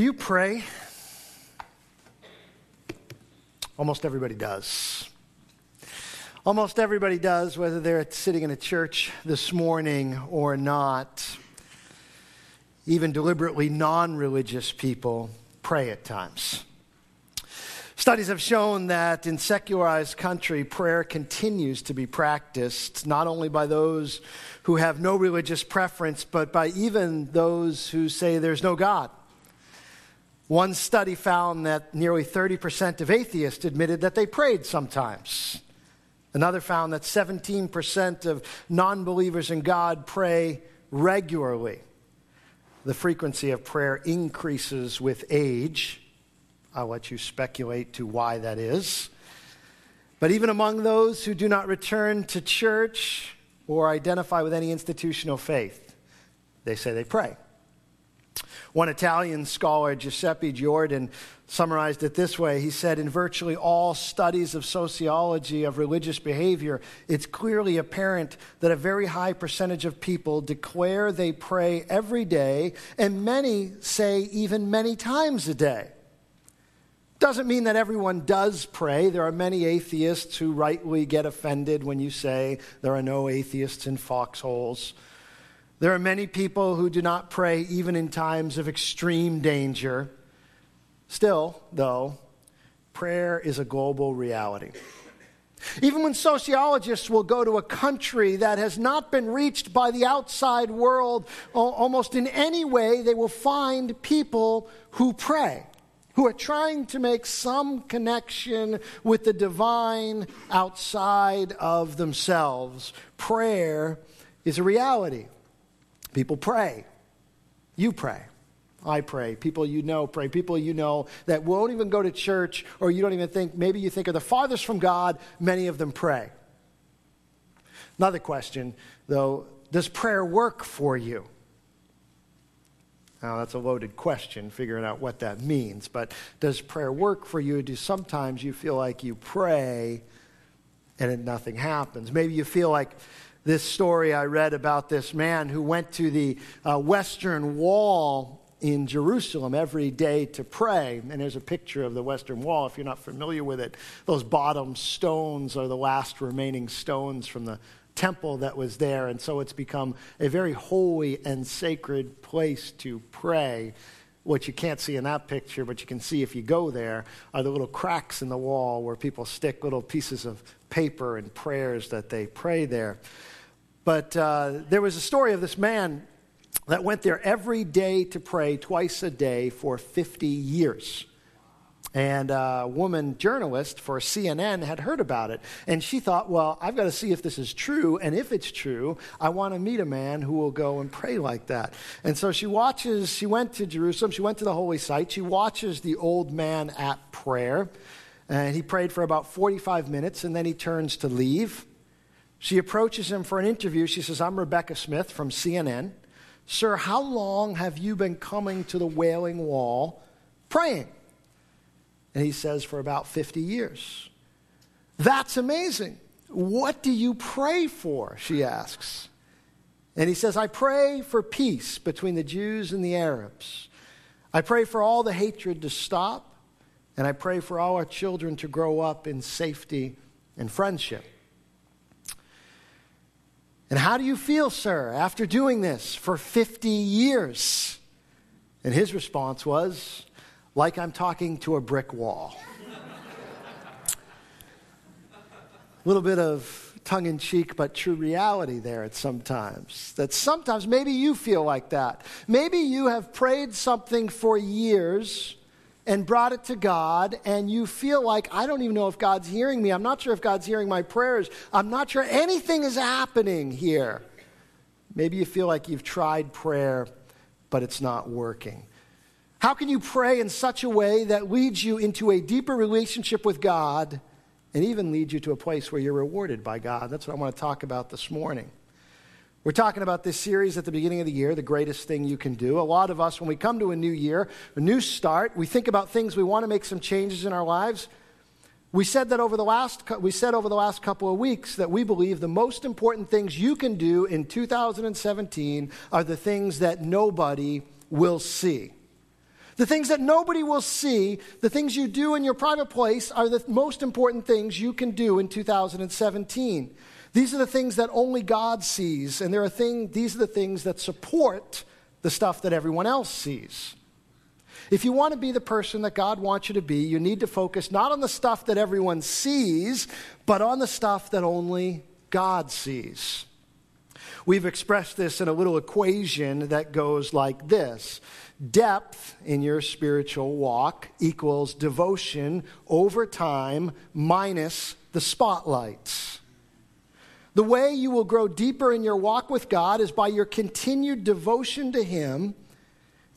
Do you pray? Almost everybody does. Almost everybody does, whether they're sitting in a church this morning or not. Even deliberately non religious people pray at times. Studies have shown that in secularized country, prayer continues to be practiced not only by those who have no religious preference, but by even those who say there's no God. One study found that nearly 30% of atheists admitted that they prayed sometimes. Another found that 17% of non believers in God pray regularly. The frequency of prayer increases with age. I'll let you speculate to why that is. But even among those who do not return to church or identify with any institutional faith, they say they pray. One Italian scholar, Giuseppe Giordan, summarized it this way. He said, In virtually all studies of sociology of religious behavior, it's clearly apparent that a very high percentage of people declare they pray every day, and many say even many times a day. Doesn't mean that everyone does pray. There are many atheists who rightly get offended when you say there are no atheists in foxholes. There are many people who do not pray even in times of extreme danger. Still, though, prayer is a global reality. Even when sociologists will go to a country that has not been reached by the outside world almost in any way, they will find people who pray, who are trying to make some connection with the divine outside of themselves. Prayer is a reality. People pray. You pray. I pray. People you know pray. People you know that won't even go to church or you don't even think, maybe you think are the farthest from God, many of them pray. Another question, though, does prayer work for you? Now, that's a loaded question, figuring out what that means. But does prayer work for you? Do sometimes you feel like you pray and nothing happens? Maybe you feel like this story I read about this man who went to the uh, Western Wall in Jerusalem every day to pray. And there's a picture of the Western Wall if you're not familiar with it. Those bottom stones are the last remaining stones from the temple that was there. And so it's become a very holy and sacred place to pray. What you can't see in that picture, but you can see if you go there, are the little cracks in the wall where people stick little pieces of paper and prayers that they pray there. But uh, there was a story of this man that went there every day to pray twice a day for 50 years. And a woman journalist for CNN had heard about it. And she thought, well, I've got to see if this is true. And if it's true, I want to meet a man who will go and pray like that. And so she watches, she went to Jerusalem, she went to the holy site, she watches the old man at prayer. And he prayed for about 45 minutes, and then he turns to leave. She approaches him for an interview. She says, I'm Rebecca Smith from CNN. Sir, how long have you been coming to the Wailing Wall praying? And he says, For about 50 years. That's amazing. What do you pray for? She asks. And he says, I pray for peace between the Jews and the Arabs. I pray for all the hatred to stop, and I pray for all our children to grow up in safety and friendship. And how do you feel, sir, after doing this for 50 years? And his response was, like I'm talking to a brick wall. a little bit of tongue in cheek, but true reality there at sometimes. That sometimes maybe you feel like that. Maybe you have prayed something for years and brought it to God, and you feel like, I don't even know if God's hearing me. I'm not sure if God's hearing my prayers. I'm not sure anything is happening here. Maybe you feel like you've tried prayer, but it's not working. How can you pray in such a way that leads you into a deeper relationship with God and even leads you to a place where you're rewarded by God? That's what I want to talk about this morning. We're talking about this series at the beginning of the year, the greatest thing you can do. A lot of us, when we come to a new year, a new start, we think about things we want to make some changes in our lives. We said that over the last we said over the last couple of weeks that we believe the most important things you can do in 2017 are the things that nobody will see. The things that nobody will see, the things you do in your private place, are the most important things you can do in 2017. These are the things that only God sees, and there are things, these are the things that support the stuff that everyone else sees. If you want to be the person that God wants you to be, you need to focus not on the stuff that everyone sees, but on the stuff that only God sees. We've expressed this in a little equation that goes like this Depth in your spiritual walk equals devotion over time minus the spotlights. The way you will grow deeper in your walk with God is by your continued devotion to Him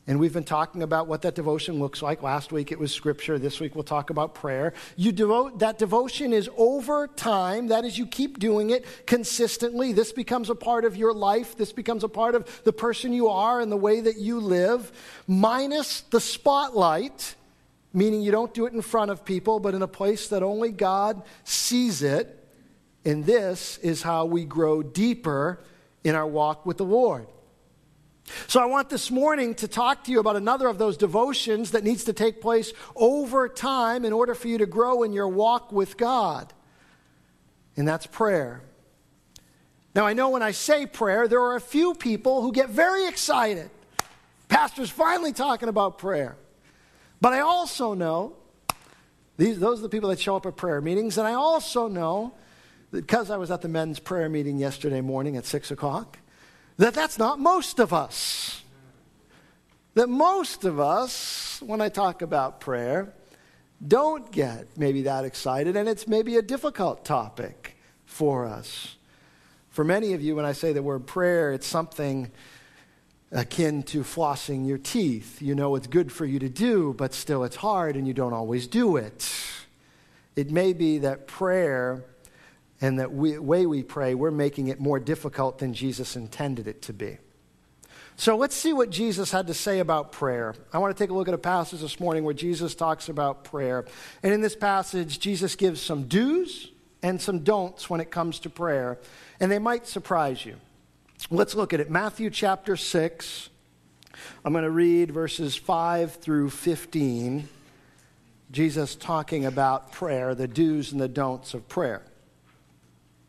and we've been talking about what that devotion looks like. Last week it was scripture. This week we'll talk about prayer. You devote, that devotion is over time. That is, you keep doing it consistently. This becomes a part of your life. This becomes a part of the person you are and the way that you live, minus the spotlight, meaning you don't do it in front of people, but in a place that only God sees it. And this is how we grow deeper in our walk with the Lord. So, I want this morning to talk to you about another of those devotions that needs to take place over time in order for you to grow in your walk with God, and that's prayer. Now, I know when I say prayer, there are a few people who get very excited. Pastor's finally talking about prayer. But I also know, these, those are the people that show up at prayer meetings, and I also know because I was at the men's prayer meeting yesterday morning at 6 o'clock, that that's not most of us. That most of us, when I talk about prayer, don't get maybe that excited, and it's maybe a difficult topic for us. For many of you, when I say the word prayer, it's something akin to flossing your teeth. You know it's good for you to do, but still it's hard and you don't always do it. It may be that prayer and that we, way we pray, we're making it more difficult than Jesus intended it to be. So let's see what Jesus had to say about prayer. I want to take a look at a passage this morning where Jesus talks about prayer. And in this passage, Jesus gives some do's and some don'ts when it comes to prayer, and they might surprise you. Let's look at it. Matthew chapter 6. I'm going to read verses 5 through 15. Jesus talking about prayer, the do's and the don'ts of prayer.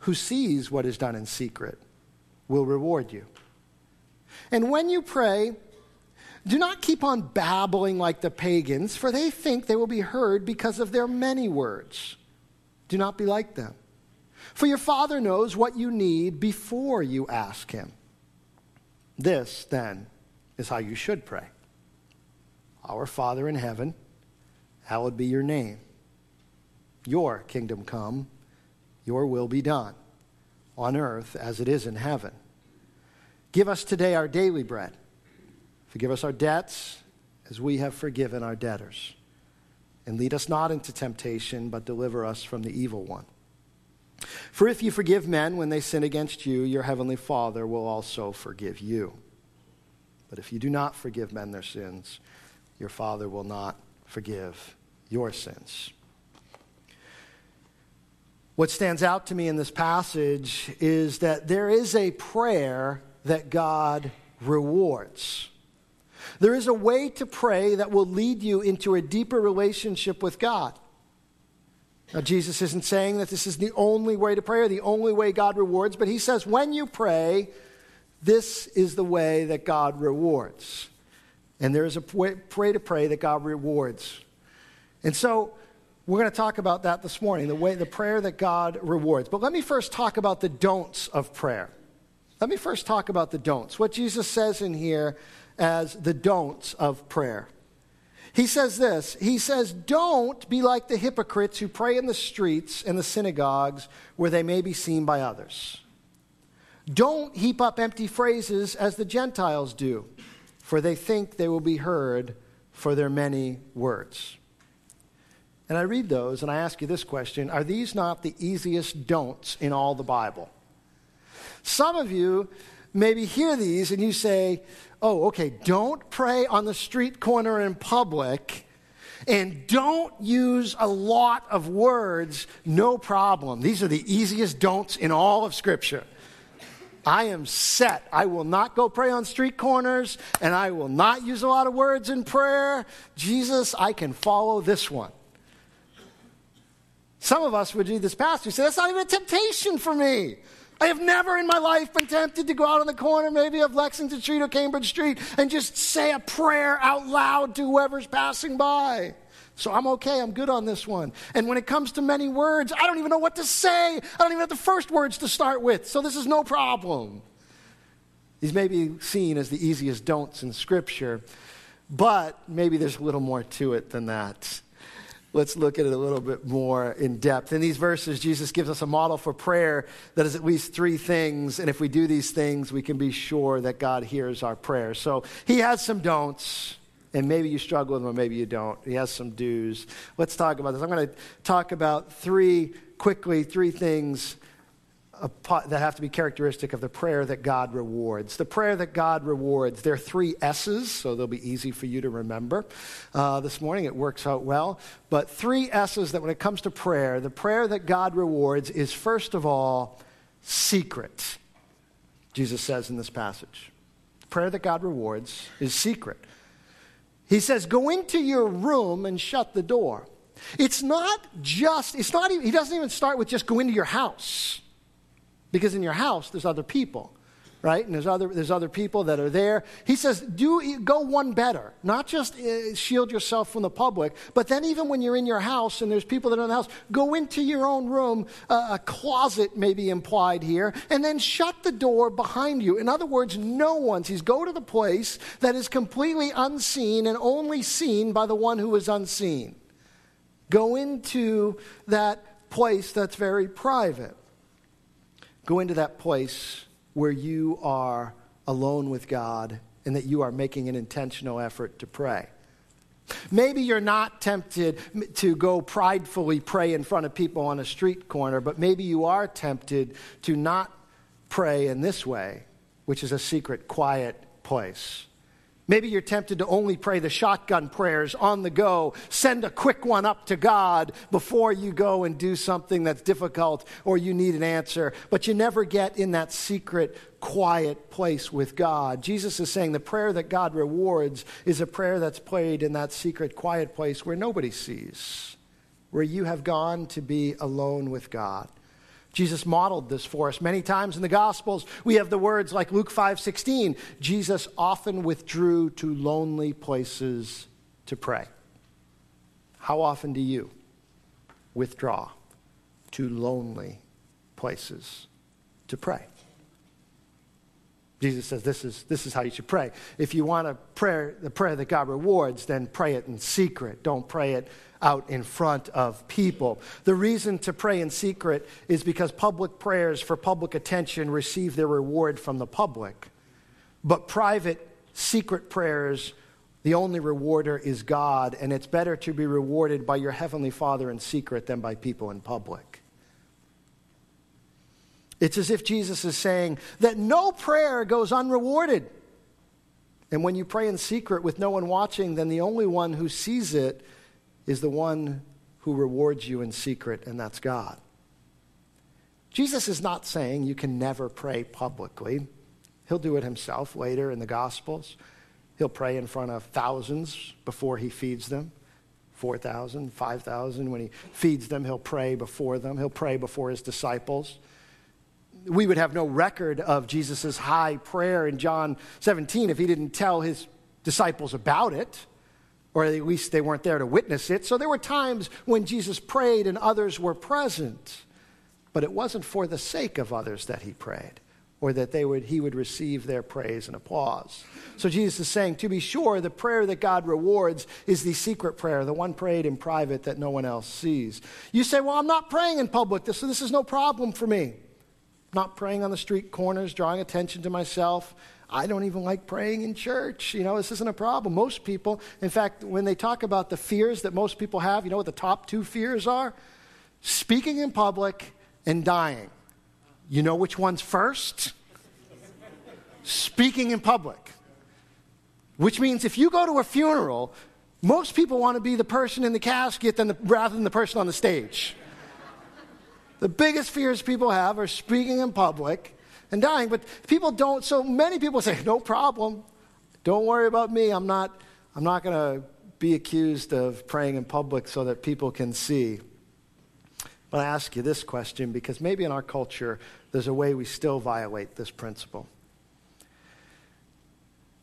who sees what is done in secret will reward you. And when you pray, do not keep on babbling like the pagans, for they think they will be heard because of their many words. Do not be like them. For your Father knows what you need before you ask Him. This, then, is how you should pray Our Father in heaven, hallowed be your name. Your kingdom come your will be done on earth as it is in heaven. Give us today our daily bread. Forgive us our debts as we have forgiven our debtors. And lead us not into temptation, but deliver us from the evil one. For if you forgive men when they sin against you, your heavenly Father will also forgive you. But if you do not forgive men their sins, your Father will not forgive your sins. What stands out to me in this passage is that there is a prayer that God rewards. There is a way to pray that will lead you into a deeper relationship with God. Now, Jesus isn't saying that this is the only way to pray or the only way God rewards, but he says when you pray, this is the way that God rewards. And there is a way to pray that God rewards. And so, we're going to talk about that this morning, the way the prayer that God rewards. But let me first talk about the don'ts of prayer. Let me first talk about the don'ts. What Jesus says in here as the don'ts of prayer. He says this He says, Don't be like the hypocrites who pray in the streets and the synagogues where they may be seen by others. Don't heap up empty phrases as the Gentiles do, for they think they will be heard for their many words. And I read those and I ask you this question Are these not the easiest don'ts in all the Bible? Some of you maybe hear these and you say, Oh, okay, don't pray on the street corner in public and don't use a lot of words, no problem. These are the easiest don'ts in all of Scripture. I am set. I will not go pray on street corners and I will not use a lot of words in prayer. Jesus, I can follow this one. Some of us would read this passage and say, That's not even a temptation for me. I have never in my life been tempted to go out on the corner, maybe of Lexington Street or Cambridge Street, and just say a prayer out loud to whoever's passing by. So I'm okay, I'm good on this one. And when it comes to many words, I don't even know what to say. I don't even have the first words to start with, so this is no problem. These may be seen as the easiest don'ts in Scripture, but maybe there's a little more to it than that let's look at it a little bit more in depth. In these verses, Jesus gives us a model for prayer that is at least three things. And if we do these things, we can be sure that God hears our prayer. So he has some don'ts. And maybe you struggle with them, or maybe you don't. He has some do's. Let's talk about this. I'm going to talk about three, quickly, three things that have to be characteristic of the prayer that God rewards. The prayer that God rewards, there are three S's, so they'll be easy for you to remember. Uh, this morning it works out well. But three S's that when it comes to prayer, the prayer that God rewards is first of all secret. Jesus says in this passage. The prayer that God rewards is secret. He says, Go into your room and shut the door. It's not just, it's not even, he doesn't even start with just go into your house. Because in your house, there's other people, right? And there's other, there's other people that are there. He says, do, go one better. Not just uh, shield yourself from the public, but then even when you're in your house and there's people that are in the house, go into your own room. Uh, a closet may be implied here, and then shut the door behind you. In other words, no one sees. Go to the place that is completely unseen and only seen by the one who is unseen. Go into that place that's very private. Go into that place where you are alone with God and that you are making an intentional effort to pray. Maybe you're not tempted to go pridefully pray in front of people on a street corner, but maybe you are tempted to not pray in this way, which is a secret, quiet place. Maybe you're tempted to only pray the shotgun prayers on the go. Send a quick one up to God before you go and do something that's difficult or you need an answer. But you never get in that secret, quiet place with God. Jesus is saying the prayer that God rewards is a prayer that's prayed in that secret, quiet place where nobody sees, where you have gone to be alone with God. Jesus modeled this for us many times in the Gospels. We have the words like Luke 5:16, Jesus often withdrew to lonely places to pray. How often do you withdraw to lonely places to pray? Jesus says this is, this is how you should pray. If you want a prayer, the prayer that God rewards, then pray it in secret. Don't pray it out in front of people. The reason to pray in secret is because public prayers for public attention receive their reward from the public. But private, secret prayers, the only rewarder is God, and it's better to be rewarded by your Heavenly Father in secret than by people in public. It's as if Jesus is saying that no prayer goes unrewarded. And when you pray in secret with no one watching, then the only one who sees it is the one who rewards you in secret, and that's God. Jesus is not saying you can never pray publicly. He'll do it himself later in the Gospels. He'll pray in front of thousands before he feeds them 4,000, 5,000. When he feeds them, he'll pray before them, he'll pray before his disciples. We would have no record of Jesus' high prayer in John 17 if he didn't tell his disciples about it or at least they weren't there to witness it. So there were times when Jesus prayed and others were present, but it wasn't for the sake of others that he prayed or that they would, he would receive their praise and applause. So Jesus is saying, to be sure, the prayer that God rewards is the secret prayer, the one prayed in private that no one else sees. You say, well, I'm not praying in public, so this is no problem for me. Not praying on the street corners, drawing attention to myself. I don't even like praying in church. You know, this isn't a problem. Most people, in fact, when they talk about the fears that most people have, you know what the top two fears are? Speaking in public and dying. You know which one's first? Speaking in public. Which means if you go to a funeral, most people want to be the person in the casket than the, rather than the person on the stage. The biggest fears people have are speaking in public and dying. But people don't, so many people say, no problem. Don't worry about me. I'm not, I'm not going to be accused of praying in public so that people can see. But I ask you this question because maybe in our culture there's a way we still violate this principle.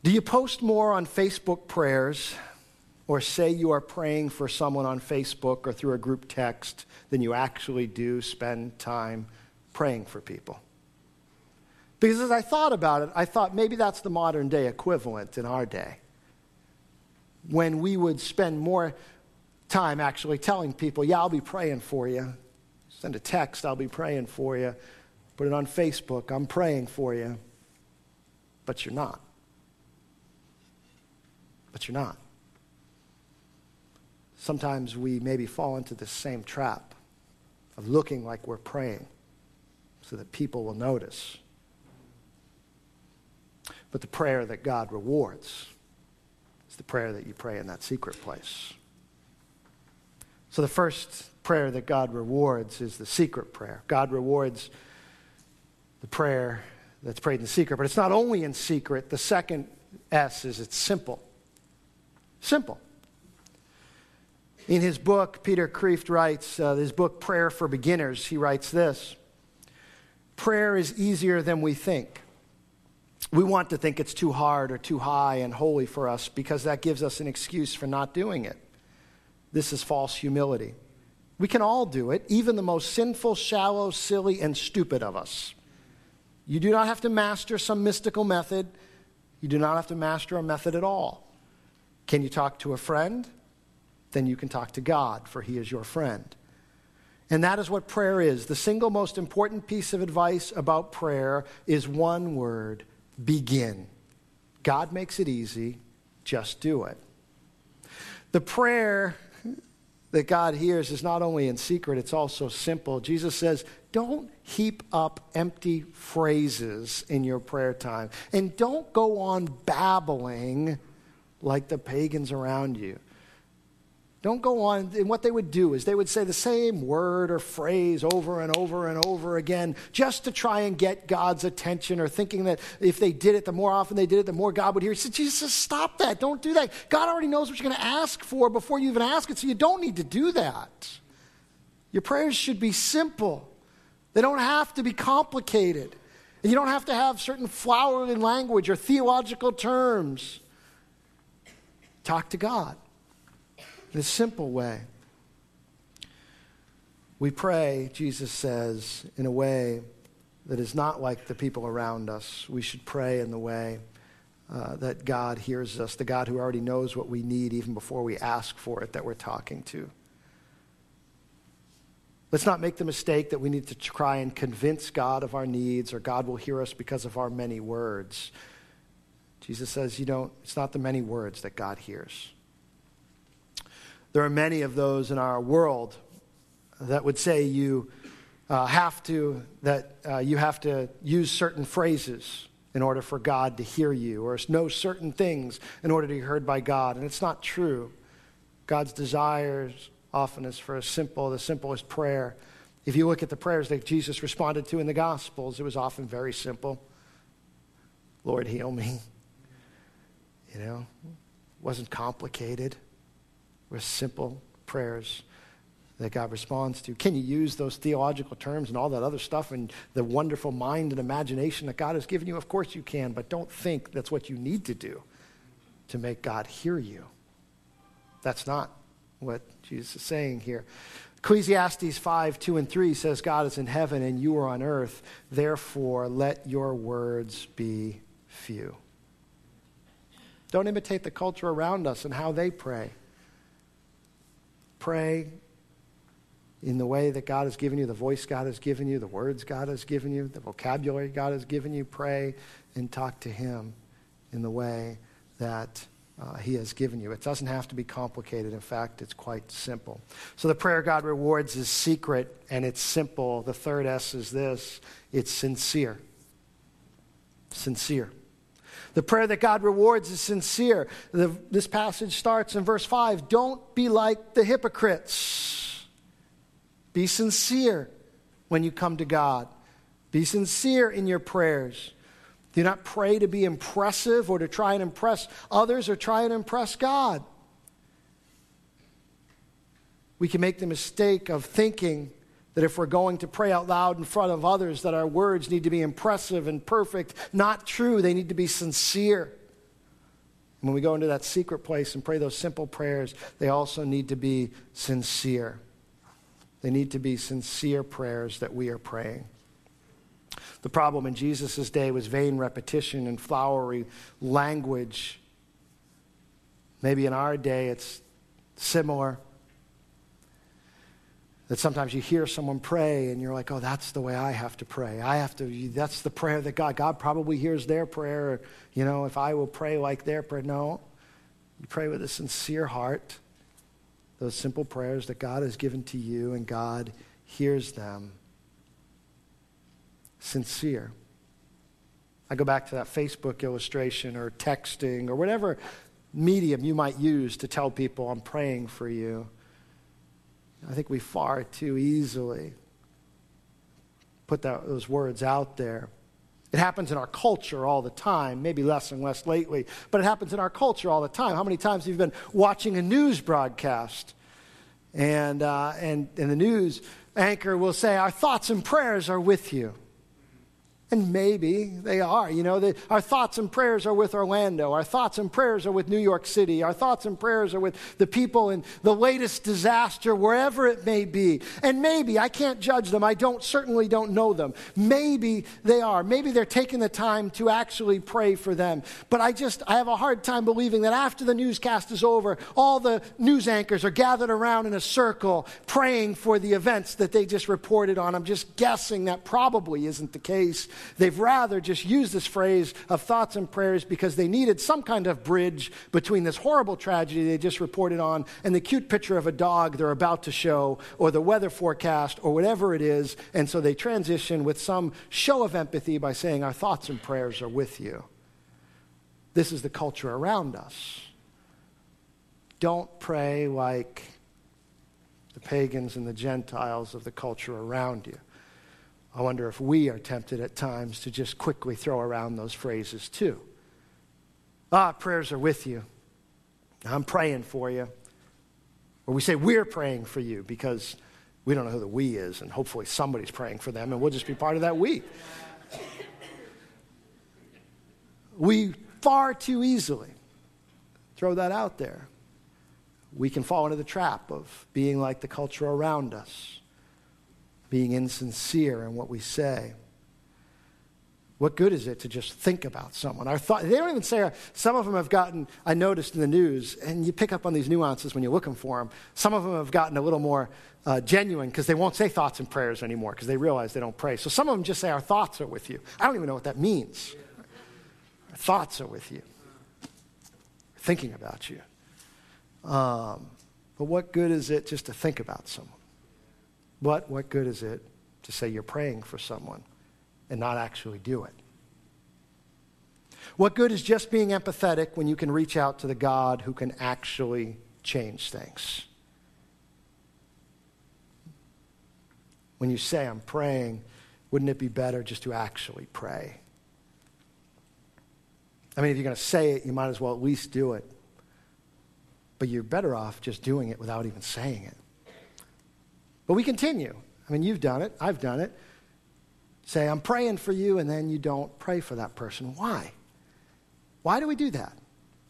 Do you post more on Facebook prayers or say you are praying for someone on Facebook or through a group text than you actually do spend time praying for people? Because as I thought about it, I thought maybe that's the modern day equivalent in our day. When we would spend more time actually telling people, yeah, I'll be praying for you. Send a text, I'll be praying for you. Put it on Facebook, I'm praying for you. But you're not. But you're not. Sometimes we maybe fall into the same trap of looking like we're praying so that people will notice but the prayer that God rewards is the prayer that you pray in that secret place. So the first prayer that God rewards is the secret prayer. God rewards the prayer that's prayed in secret, but it's not only in secret. The second S is it's simple. Simple. In his book, Peter Kreeft writes, uh, his book, Prayer for Beginners, he writes this Prayer is easier than we think we want to think it's too hard or too high and holy for us because that gives us an excuse for not doing it. This is false humility. We can all do it, even the most sinful, shallow, silly, and stupid of us. You do not have to master some mystical method. You do not have to master a method at all. Can you talk to a friend? Then you can talk to God, for He is your friend. And that is what prayer is. The single most important piece of advice about prayer is one word begin. God makes it easy, just do it. The prayer that God hears is not only in secret, it's also simple. Jesus says, Don't heap up empty phrases in your prayer time, and don't go on babbling like the pagans around you. Don't go on. And what they would do is they would say the same word or phrase over and over and over again just to try and get God's attention or thinking that if they did it, the more often they did it, the more God would hear. He said, Jesus, stop that. Don't do that. God already knows what you're going to ask for before you even ask it, so you don't need to do that. Your prayers should be simple, they don't have to be complicated. And you don't have to have certain flowery language or theological terms. Talk to God a simple way. We pray, Jesus says, in a way that is not like the people around us. We should pray in the way uh, that God hears us, the God who already knows what we need even before we ask for it that we're talking to. Let's not make the mistake that we need to try and convince God of our needs or God will hear us because of our many words. Jesus says, you don't, it's not the many words that God hears. There are many of those in our world that would say you uh, have to that uh, you have to use certain phrases in order for God to hear you, or know certain things in order to be heard by God, and it's not true. God's desires often is for a simple, the simplest prayer. If you look at the prayers that Jesus responded to in the Gospels, it was often very simple. Lord, heal me. You know, it wasn't complicated with simple prayers that God responds to. Can you use those theological terms and all that other stuff and the wonderful mind and imagination that God has given you? Of course you can, but don't think that's what you need to do to make God hear you. That's not what Jesus is saying here. Ecclesiastes 5 2 and 3 says, God is in heaven and you are on earth. Therefore, let your words be few. Don't imitate the culture around us and how they pray pray in the way that God has given you, the voice God has given you, the words God has given you, the vocabulary God has given you. Pray and talk to Him in the way that uh, He has given you. It doesn't have to be complicated. In fact, it's quite simple. So the prayer God rewards is secret and it's simple. The third S is this it's sincere. Sincere. The prayer that God rewards is sincere. The, this passage starts in verse 5 Don't be like the hypocrites. Be sincere when you come to God. Be sincere in your prayers. Do not pray to be impressive or to try and impress others or try and impress God. We can make the mistake of thinking that if we're going to pray out loud in front of others, that our words need to be impressive and perfect. Not true. They need to be sincere. When we go into that secret place and pray those simple prayers, they also need to be sincere. They need to be sincere prayers that we are praying. The problem in Jesus' day was vain repetition and flowery language. Maybe in our day it's similar. That sometimes you hear someone pray and you're like, oh, that's the way I have to pray. I have to, that's the prayer that God, God probably hears their prayer. You know, if I will pray like their prayer. No. You pray with a sincere heart, those simple prayers that God has given to you and God hears them. Sincere. I go back to that Facebook illustration or texting or whatever medium you might use to tell people I'm praying for you. I think we far too easily put that, those words out there. It happens in our culture all the time, maybe less and less lately, but it happens in our culture all the time. How many times have you been watching a news broadcast and, uh, and, and the news anchor will say, Our thoughts and prayers are with you? And maybe they are. You know, our thoughts and prayers are with Orlando. Our thoughts and prayers are with New York City. Our thoughts and prayers are with the people in the latest disaster, wherever it may be. And maybe, I can't judge them. I don't, certainly don't know them. Maybe they are. Maybe they're taking the time to actually pray for them. But I just, I have a hard time believing that after the newscast is over, all the news anchors are gathered around in a circle praying for the events that they just reported on. I'm just guessing that probably isn't the case. They've rather just used this phrase of thoughts and prayers because they needed some kind of bridge between this horrible tragedy they just reported on and the cute picture of a dog they're about to show or the weather forecast or whatever it is. And so they transition with some show of empathy by saying, Our thoughts and prayers are with you. This is the culture around us. Don't pray like the pagans and the Gentiles of the culture around you. I wonder if we are tempted at times to just quickly throw around those phrases too. Ah, prayers are with you. I'm praying for you. Or we say, We're praying for you because we don't know who the we is, and hopefully somebody's praying for them, and we'll just be part of that we. We far too easily throw that out there. We can fall into the trap of being like the culture around us being insincere in what we say. What good is it to just think about someone? Our thought, they don't even say, some of them have gotten, I noticed in the news, and you pick up on these nuances when you're looking for them. Some of them have gotten a little more uh, genuine because they won't say thoughts and prayers anymore because they realize they don't pray. So some of them just say, Our thoughts are with you. I don't even know what that means. Our thoughts are with you, thinking about you. Um, but what good is it just to think about someone? But what good is it to say you're praying for someone and not actually do it? What good is just being empathetic when you can reach out to the God who can actually change things? When you say, I'm praying, wouldn't it be better just to actually pray? I mean, if you're going to say it, you might as well at least do it. But you're better off just doing it without even saying it. But we continue. I mean, you've done it, I've done it. Say, I'm praying for you, and then you don't pray for that person. Why? Why do we do that?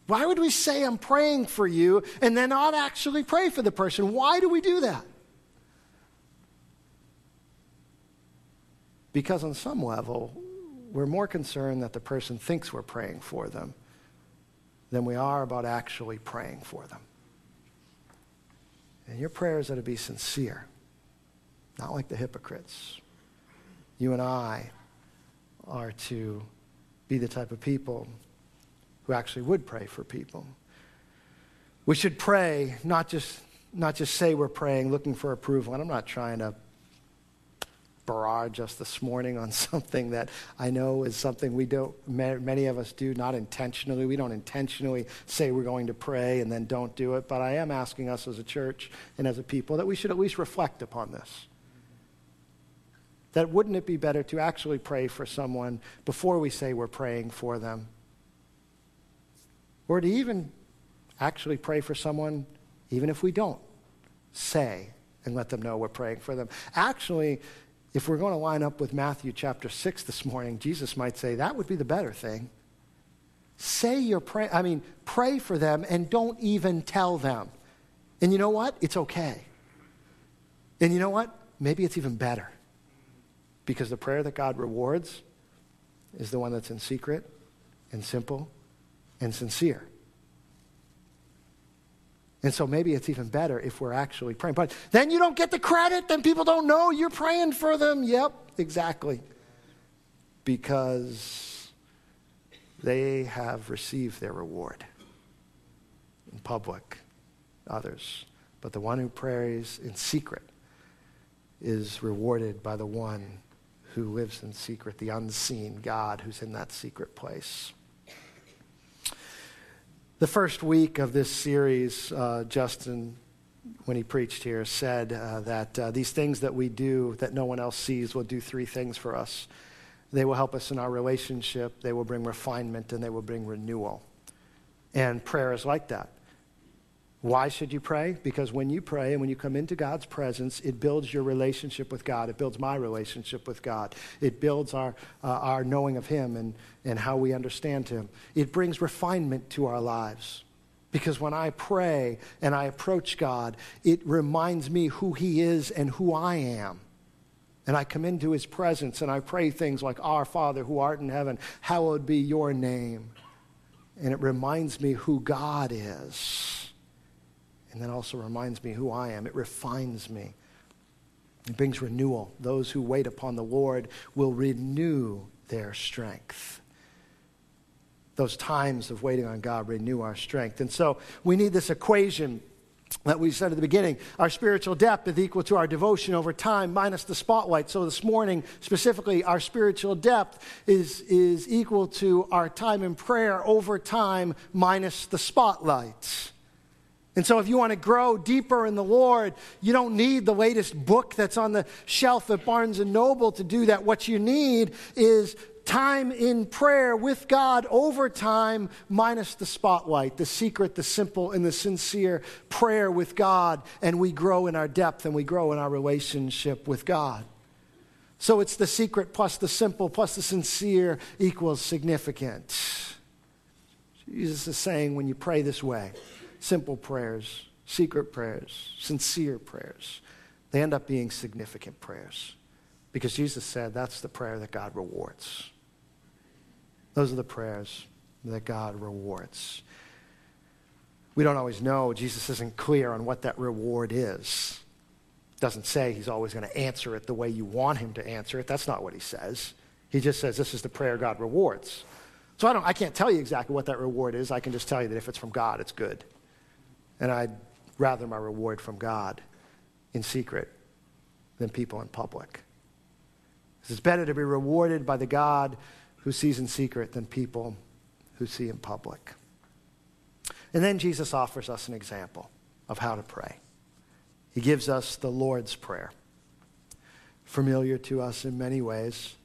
Why would we say, I'm praying for you, and then not actually pray for the person? Why do we do that? Because on some level, we're more concerned that the person thinks we're praying for them than we are about actually praying for them. And your prayers ought to be sincere. Not like the hypocrites. You and I are to be the type of people who actually would pray for people. We should pray, not just, not just say we're praying, looking for approval. And I'm not trying to barrage us this morning on something that I know is something we don't, many of us do, not intentionally. We don't intentionally say we're going to pray and then don't do it. But I am asking us as a church and as a people that we should at least reflect upon this. That wouldn't it be better to actually pray for someone before we say we're praying for them? Or to even actually pray for someone, even if we don't say and let them know we're praying for them. Actually, if we're going to line up with Matthew chapter 6 this morning, Jesus might say that would be the better thing. Say your prayer, I mean, pray for them and don't even tell them. And you know what? It's okay. And you know what? Maybe it's even better. Because the prayer that God rewards is the one that's in secret and simple and sincere. And so maybe it's even better if we're actually praying. But then you don't get the credit, then people don't know you're praying for them. Yep, exactly. Because they have received their reward in public, others. But the one who prays in secret is rewarded by the one who lives in secret, the unseen God who's in that secret place. The first week of this series, uh, Justin, when he preached here, said uh, that uh, these things that we do that no one else sees will do three things for us. They will help us in our relationship, they will bring refinement, and they will bring renewal. And prayer is like that. Why should you pray? Because when you pray and when you come into God's presence, it builds your relationship with God. It builds my relationship with God. It builds our, uh, our knowing of Him and, and how we understand Him. It brings refinement to our lives. Because when I pray and I approach God, it reminds me who He is and who I am. And I come into His presence and I pray things like, Our Father who art in heaven, hallowed be your name. And it reminds me who God is and then also reminds me who I am. It refines me. It brings renewal. Those who wait upon the Lord will renew their strength. Those times of waiting on God renew our strength. And so we need this equation that we said at the beginning. Our spiritual depth is equal to our devotion over time minus the spotlight. So this morning, specifically, our spiritual depth is, is equal to our time in prayer over time minus the spotlight. And so, if you want to grow deeper in the Lord, you don't need the latest book that's on the shelf at Barnes and Noble to do that. What you need is time in prayer with God over time, minus the spotlight, the secret, the simple, and the sincere prayer with God. And we grow in our depth and we grow in our relationship with God. So it's the secret plus the simple plus the sincere equals significant. Jesus is saying when you pray this way, simple prayers, secret prayers, sincere prayers, they end up being significant prayers. Because Jesus said that's the prayer that God rewards. Those are the prayers that God rewards. We don't always know. Jesus isn't clear on what that reward is. Doesn't say he's always going to answer it the way you want him to answer it. That's not what he says. He just says this is the prayer God rewards. So I, don't, I can't tell you exactly what that reward is. I can just tell you that if it's from God, it's good. And I'd rather my reward from God in secret than people in public. It's better to be rewarded by the God who sees in secret than people who see in public. And then Jesus offers us an example of how to pray. He gives us the Lord's Prayer, familiar to us in many ways.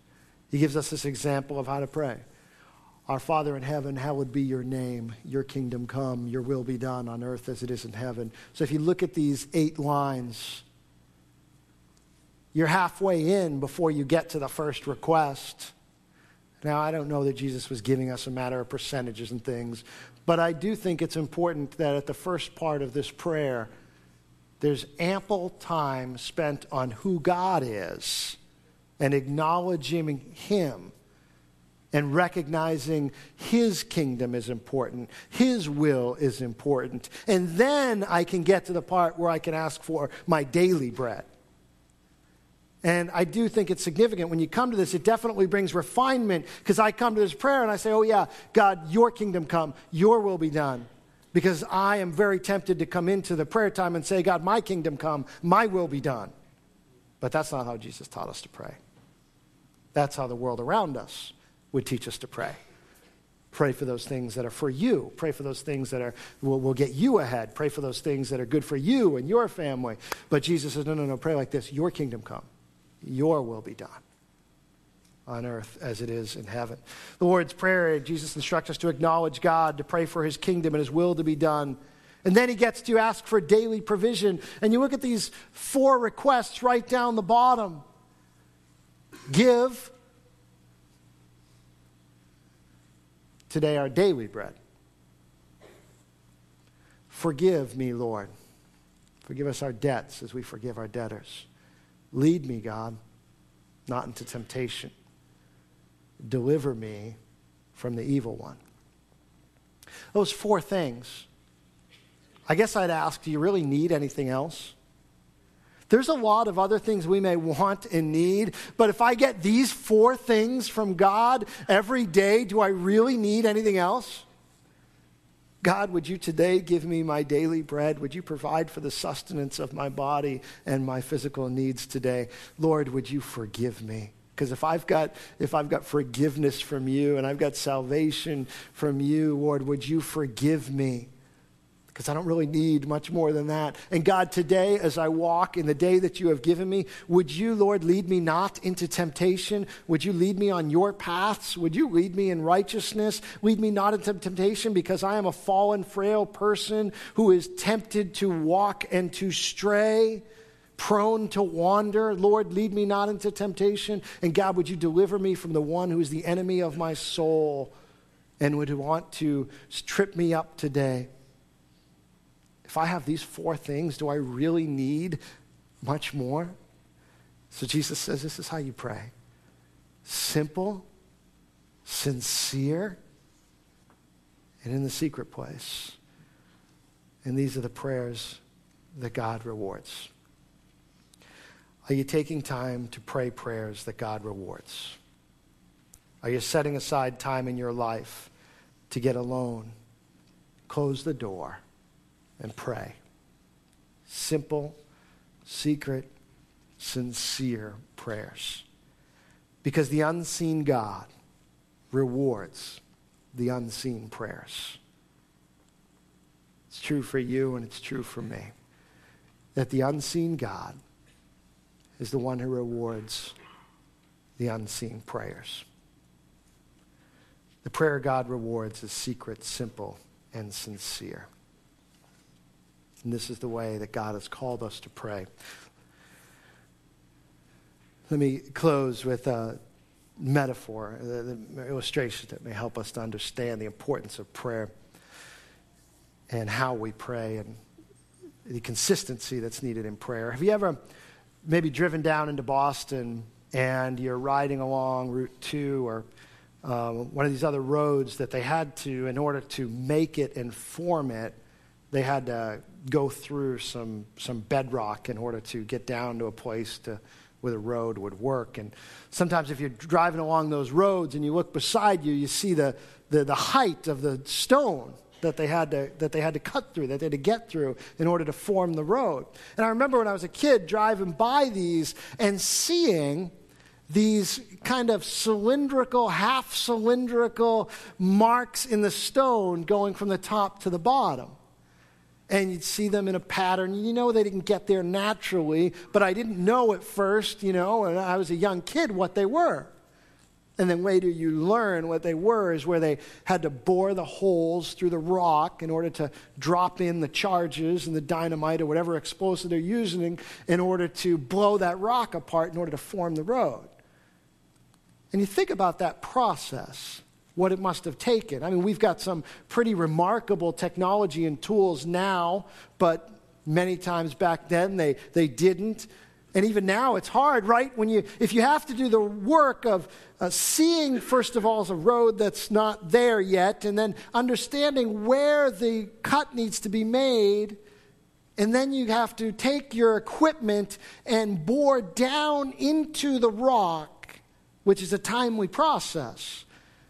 He gives us this example of how to pray. Our Father in heaven, hallowed be your name. Your kingdom come, your will be done on earth as it is in heaven. So if you look at these eight lines, you're halfway in before you get to the first request. Now, I don't know that Jesus was giving us a matter of percentages and things, but I do think it's important that at the first part of this prayer, there's ample time spent on who God is and acknowledging Him and recognizing His kingdom is important, His will is important. And then I can get to the part where I can ask for my daily bread. And I do think it's significant when you come to this, it definitely brings refinement because I come to this prayer and I say, Oh, yeah, God, your kingdom come, your will be done. Because I am very tempted to come into the prayer time and say, God, my kingdom come, my will be done. But that's not how Jesus taught us to pray. That's how the world around us would teach us to pray. Pray for those things that are for you. Pray for those things that are, will, will get you ahead. Pray for those things that are good for you and your family. But Jesus says, no, no, no, pray like this Your kingdom come, your will be done on earth as it is in heaven. The Lord's Prayer, Jesus instructs us to acknowledge God, to pray for his kingdom and his will to be done. And then he gets to ask for daily provision. And you look at these four requests right down the bottom give today our daily bread. Forgive me, Lord. Forgive us our debts as we forgive our debtors. Lead me, God, not into temptation. Deliver me from the evil one. Those four things. I guess I'd ask do you really need anything else? There's a lot of other things we may want and need, but if I get these four things from God every day, do I really need anything else? God, would you today give me my daily bread? Would you provide for the sustenance of my body and my physical needs today? Lord, would you forgive me? Because if I've got if I've got forgiveness from you and I've got salvation from you, Lord, would you forgive me? Because I don't really need much more than that. And God, today, as I walk in the day that you have given me, would you, Lord, lead me not into temptation? Would you lead me on your paths? Would you lead me in righteousness? Lead me not into temptation because I am a fallen, frail person who is tempted to walk and to stray. Prone to wander. Lord, lead me not into temptation. And God, would you deliver me from the one who is the enemy of my soul and would want to trip me up today? If I have these four things, do I really need much more? So Jesus says this is how you pray simple, sincere, and in the secret place. And these are the prayers that God rewards. Are you taking time to pray prayers that God rewards? Are you setting aside time in your life to get alone, close the door, and pray. Simple, secret, sincere prayers. Because the unseen God rewards the unseen prayers. It's true for you and it's true for me. That the unseen God is the one who rewards the unseen prayers. The prayer God rewards is secret, simple, and sincere. And this is the way that God has called us to pray. Let me close with a metaphor, the, the illustration that may help us to understand the importance of prayer and how we pray and the consistency that's needed in prayer. Have you ever maybe driven down into Boston and you're riding along Route 2 or uh, one of these other roads that they had to, in order to make it and form it, they had to go through some, some bedrock in order to get down to a place to, where the road would work. And sometimes if you're driving along those roads and you look beside you, you see the, the, the height of the stone that they, had to, that they had to cut through, that they had to get through in order to form the road. And I remember when I was a kid driving by these and seeing these kind of cylindrical, half cylindrical marks in the stone going from the top to the bottom and you'd see them in a pattern. You know they didn't get there naturally, but I didn't know at first, you know, and I was a young kid what they were. And then later you learn what they were is where they had to bore the holes through the rock in order to drop in the charges and the dynamite or whatever explosive they're using in order to blow that rock apart in order to form the road. And you think about that process what it must have taken. I mean, we've got some pretty remarkable technology and tools now, but many times back then they, they didn't. And even now it's hard, right? When you, if you have to do the work of uh, seeing, first of all, a road that's not there yet, and then understanding where the cut needs to be made, And then you have to take your equipment and bore down into the rock, which is a timely process.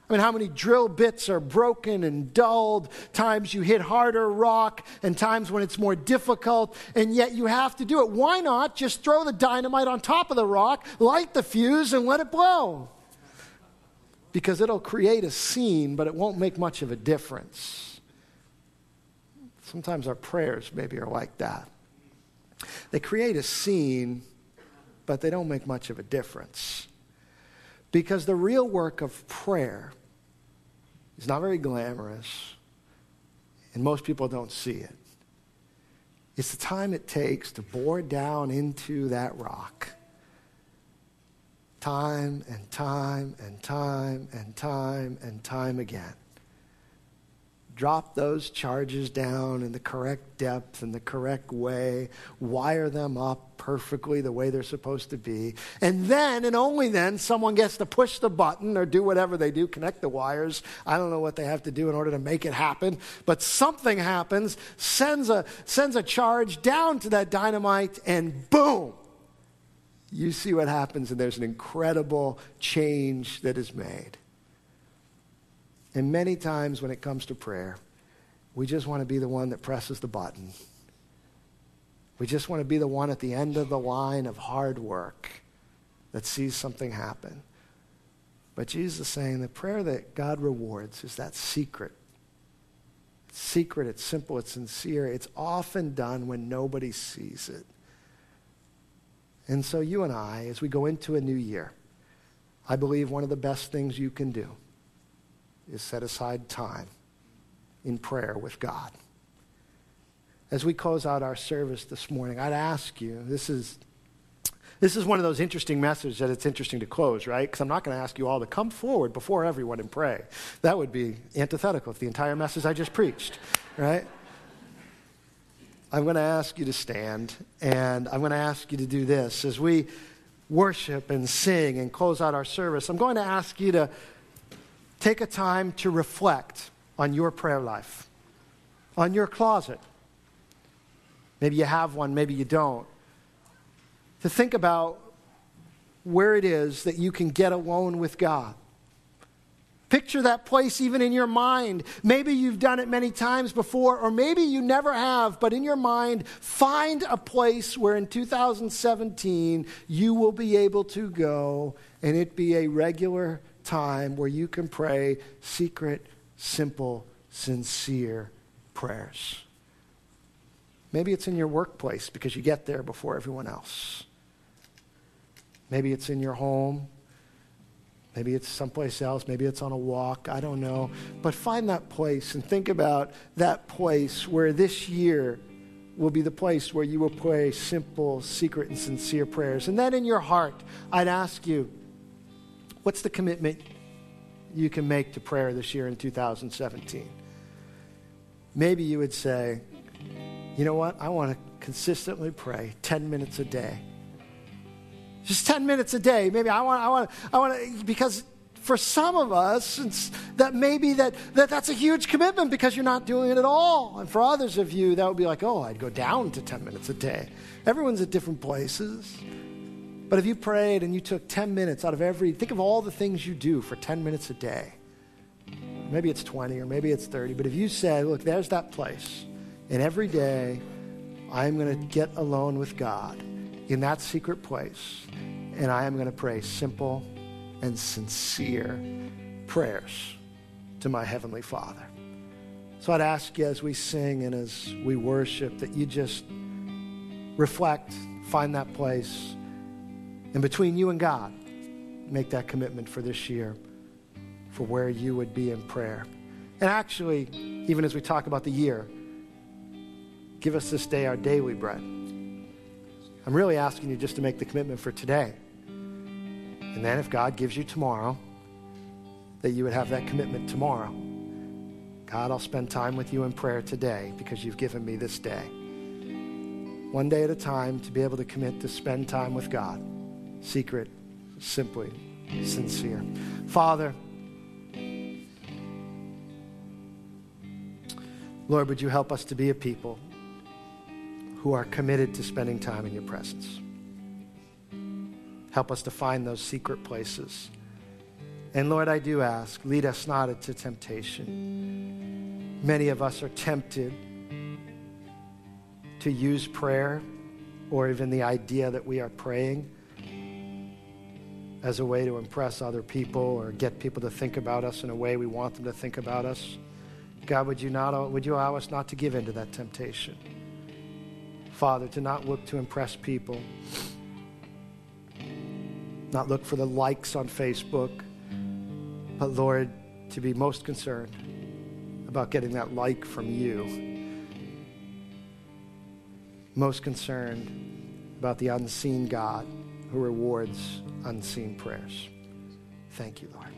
I mean, how many drill bits are broken and dulled, times you hit harder rock, and times when it's more difficult, and yet you have to do it. Why not just throw the dynamite on top of the rock, light the fuse, and let it blow? Because it'll create a scene, but it won't make much of a difference. Sometimes our prayers maybe are like that. They create a scene, but they don't make much of a difference. Because the real work of prayer is not very glamorous, and most people don't see it. It's the time it takes to bore down into that rock. Time and time and time and time and time again drop those charges down in the correct depth and the correct way, wire them up perfectly the way they're supposed to be. And then, and only then, someone gets to push the button or do whatever they do, connect the wires. I don't know what they have to do in order to make it happen, but something happens, sends a, sends a charge down to that dynamite, and boom! You see what happens, and there's an incredible change that is made. And many times when it comes to prayer, we just want to be the one that presses the button. We just want to be the one at the end of the line of hard work that sees something happen. But Jesus is saying the prayer that God rewards is that secret. It's secret, it's simple, it's sincere. It's often done when nobody sees it. And so, you and I, as we go into a new year, I believe one of the best things you can do is set aside time in prayer with God. As we close out our service this morning, I'd ask you this is, this is one of those interesting messages that it's interesting to close, right? Because I'm not going to ask you all to come forward before everyone and pray. That would be antithetical to the entire message I just preached, right? I'm going to ask you to stand, and I'm going to ask you to do this. As we worship and sing and close out our service, I'm going to ask you to Take a time to reflect on your prayer life, on your closet. Maybe you have one, maybe you don't. To think about where it is that you can get alone with God. Picture that place even in your mind. Maybe you've done it many times before, or maybe you never have, but in your mind, find a place where in 2017 you will be able to go and it be a regular time where you can pray secret, simple, sincere prayers. Maybe it's in your workplace because you get there before everyone else. Maybe it's in your home. Maybe it's someplace else. Maybe it's on a walk. I don't know. But find that place and think about that place where this year will be the place where you will pray simple, secret, and sincere prayers. And then in your heart, I'd ask you, What's the commitment you can make to prayer this year in 2017? Maybe you would say, you know what? I want to consistently pray 10 minutes a day. Just 10 minutes a day. Maybe I want, I want, I want to, because for some of us, that maybe that, that that's a huge commitment because you're not doing it at all. And for others of you, that would be like, oh, I'd go down to 10 minutes a day. Everyone's at different places. But if you prayed and you took 10 minutes out of every, think of all the things you do for 10 minutes a day. Maybe it's 20 or maybe it's 30. But if you said, look, there's that place. And every day I'm going to get alone with God in that secret place. And I am going to pray simple and sincere prayers to my Heavenly Father. So I'd ask you as we sing and as we worship that you just reflect, find that place and between you and God, make that commitment for this year for where you would be in prayer. And actually, even as we talk about the year, give us this day our daily bread. I'm really asking you just to make the commitment for today. And then if God gives you tomorrow, that you would have that commitment tomorrow. God, I'll spend time with you in prayer today because you've given me this day. One day at a time to be able to commit to spend time with God secret, simply sincere. Father, Lord, would you help us to be a people who are committed to spending time in your presence. Help us to find those secret places. And Lord, I do ask, lead us not into temptation. Many of us are tempted to use prayer or even the idea that we are praying as a way to impress other people or get people to think about us in a way we want them to think about us. God, would you, not, would you allow us not to give in to that temptation? Father, to not look to impress people, not look for the likes on Facebook, but Lord, to be most concerned about getting that like from you. Most concerned about the unseen God who rewards unseen prayers. Thank you, Lord.